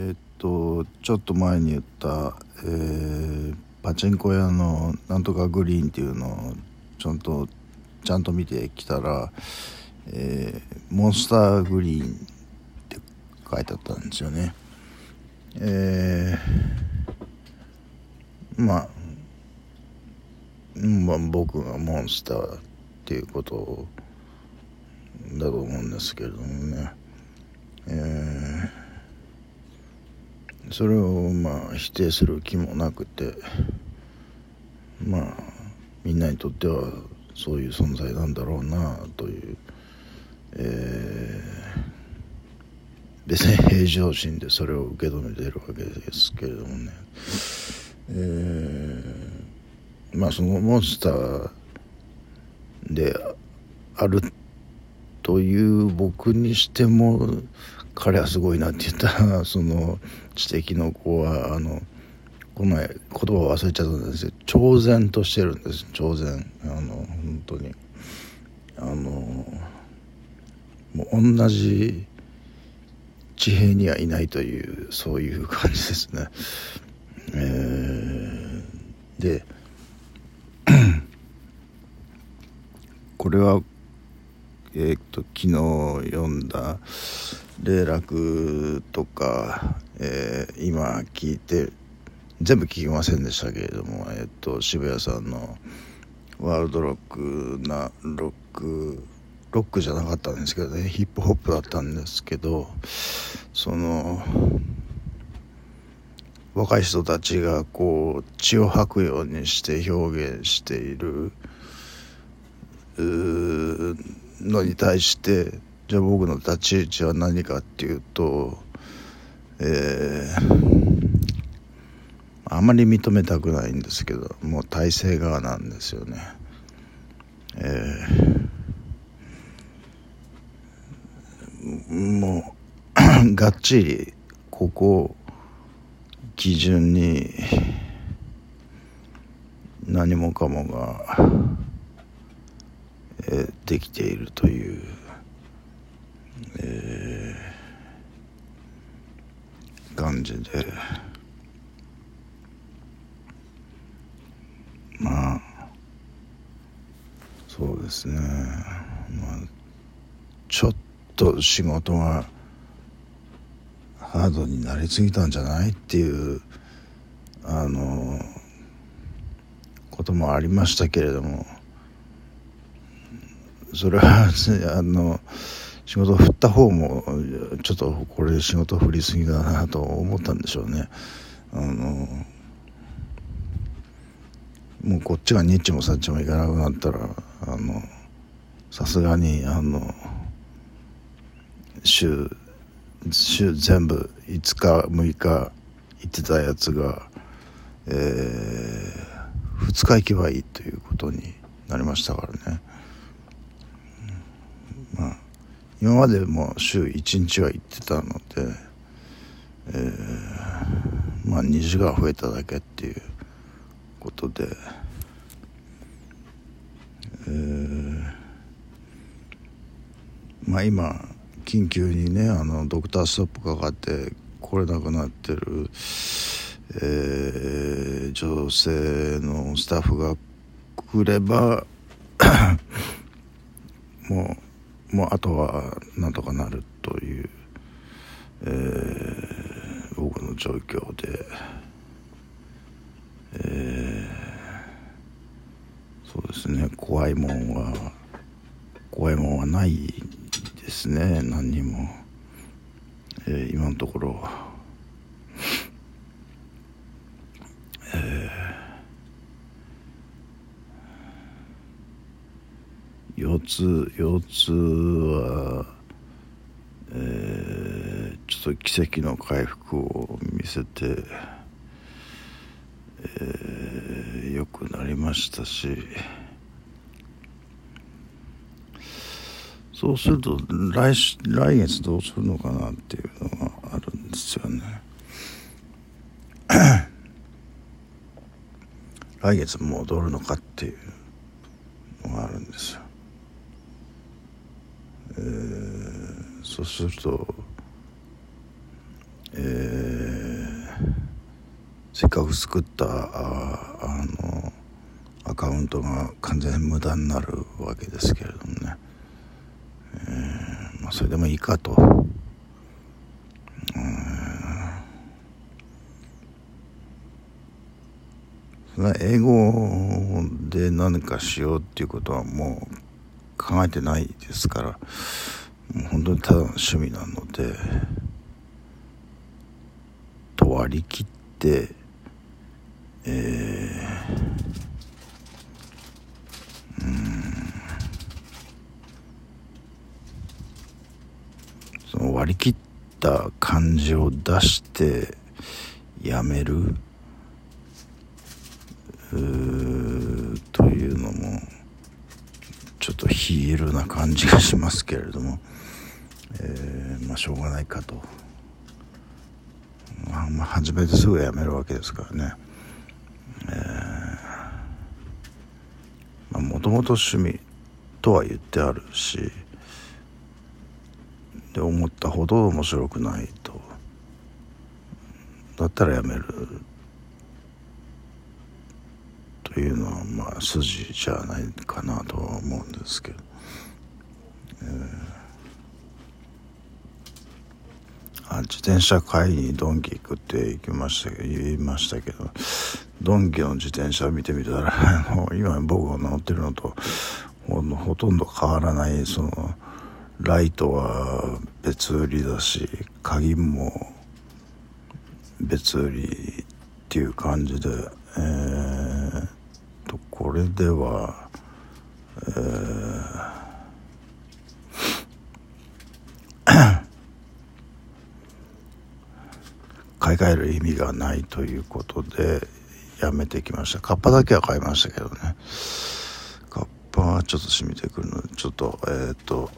え、っとちょっと前に言った、えー、パチンコ屋のなんとかグリーンっていうのをちゃんとちゃんと見てきたら、えー、モンスターグリーンって書いてあったんですよね。えー、まあまあ僕がモンスターっていうことだと思うんですけれどもね。えー、それをまあ否定する気もなくてまあみんなにとってはそういう存在なんだろうなという、えー、別に平常心でそれを受け止めているわけですけれどもね、えー、まあそのモンスターであるという僕にしても彼はすごいなって言ったら その知的の子はあのこの前言葉忘れちゃったんですけど超然としてるんです。超然。あの本当に。あのもう同じ地平にはいないというそういう感じですね。えー、で これはえー、っと昨日読んだ「霊楽」とか、えー、今聞いて全部聞きませんでしたけれども、えー、っと渋谷さんのワールドロックなロックロックじゃなかったんですけどねヒップホップだったんですけどその若い人たちがこう血を吐くようにして表現しているのに対してじゃあ僕の立ち位置は何かっていうとえー、あまり認めたくないんですけどもう体制側なんですよね。えー、もう がっちりここを基準に何もかもがえできているという、えー、感じで。まあそうですね。まあちょっと仕事がハードになりすぎたんじゃないっていうあのこともありましたけれども。それはあの仕事を振った方もちょっとこれ仕事振りすぎだなと思ったんでしょうねあのもうこっちがニッチもサッチもいかなくなったらあのさすがにあの週週全部5日6日行ってたやつが、えー、2日行けばいいということになりましたからね。まあ、今までも週1日は行ってたので、えー、まあ2時間増えただけっていうことで、えー、まあ今緊急にねあのドクターストップかかって来れなくなってる、えー、女性のスタッフが来れば もうもうあとはなんとかなるという、えー、僕の状況で、えー、そうですね怖いもんは怖いもんはないですね何にも、えー、今のところ。腰痛腰痛は、えー、ちょっと奇跡の回復を見せて、えー、よくなりましたしそうすると来来月どうするのかなっていうのがあるんですよね。来月戻るのかっていうのがあるんですよ。えー、そうすると、えせっかく作ったああのアカウントが完全に無駄になるわけですけれどもね、えー、まあ、それでもいいかと。英語で何かしようっていうことはもう考えてないですから本当にただの趣味なのでと割り切ってえー、うんその割り切った感じを出してやめる。というのもちょっとヒールな感じがしますけれども、えー、まあしょうがないかと、まあ、まあ初めてすぐやめるわけですからね。もともと趣味とは言ってあるしで思ったほど面白くないと。だったらやめる。というのはまあ筋じゃないかなとは思うんですけど、えー、あ自転車買いにドンキ行くって行きました言いましたけどドンキの自転車見てみたらあの今僕が乗ってるのとほとんど変わらないそのライトは別売りだし鍵も別売りっていう感じで、これでは、えー、買い替える意味がないということでやめてきました。カッパだけは買いましたけどね。カッパはちょっと染みてくるのでちょっとえっ、ー、と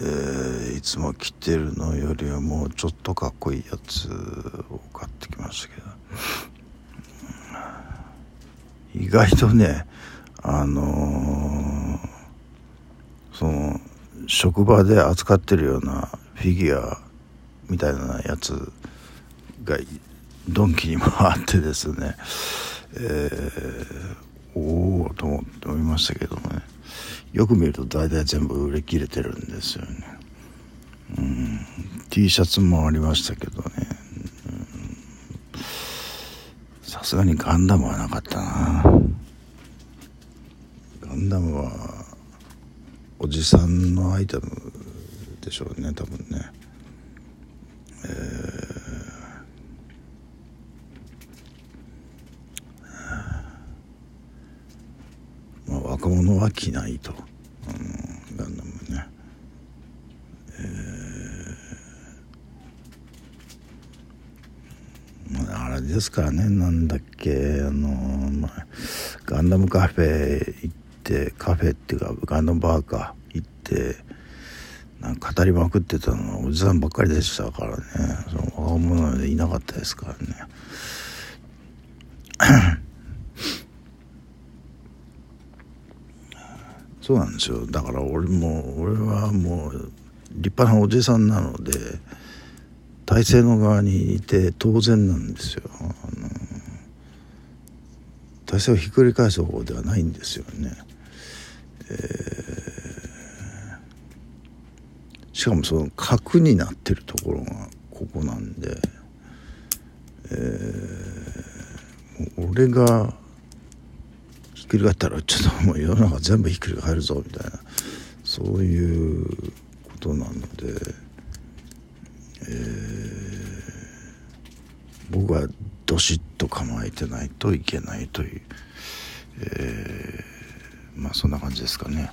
えー、いつも着てるのよりはもうちょっとかっこいいやつを買ってきましたけど。意外とねあのー、その職場で扱ってるようなフィギュアみたいなやつがドンキにもあってですね、えー、おおと思って思いましたけどもね。よく見ると大体全部売り切れてるんですよね。うん。T シャツもありましたけどねさすがにガンダムはなかったな。ガンダムはおじさんのアイテムでしょうね多分ね。えー、まあ若者は着ないと、うん、ガンダムねあれですからねなんだっけあの、まあ、ガンダムカフェ行ってカフェっていうかガンダムバーか行ってなんか語りまくってたのはおじさんばっかりでしたからね。その若者でいなかったですからね。そうなんですよ。だから俺も俺はもう立派なおじさんなので体制の側にいて当然なんですよあの体制をひっくり返す方ではないんですよね、えー、しかもその核になってるところがここなんで、えー、俺がひっくり返ったらちょっともう世の中全部ひっくり返るぞみたいなそういうことなので。えー、僕はどしっと構えてないといけないという、えー、まあそんな感じですかね。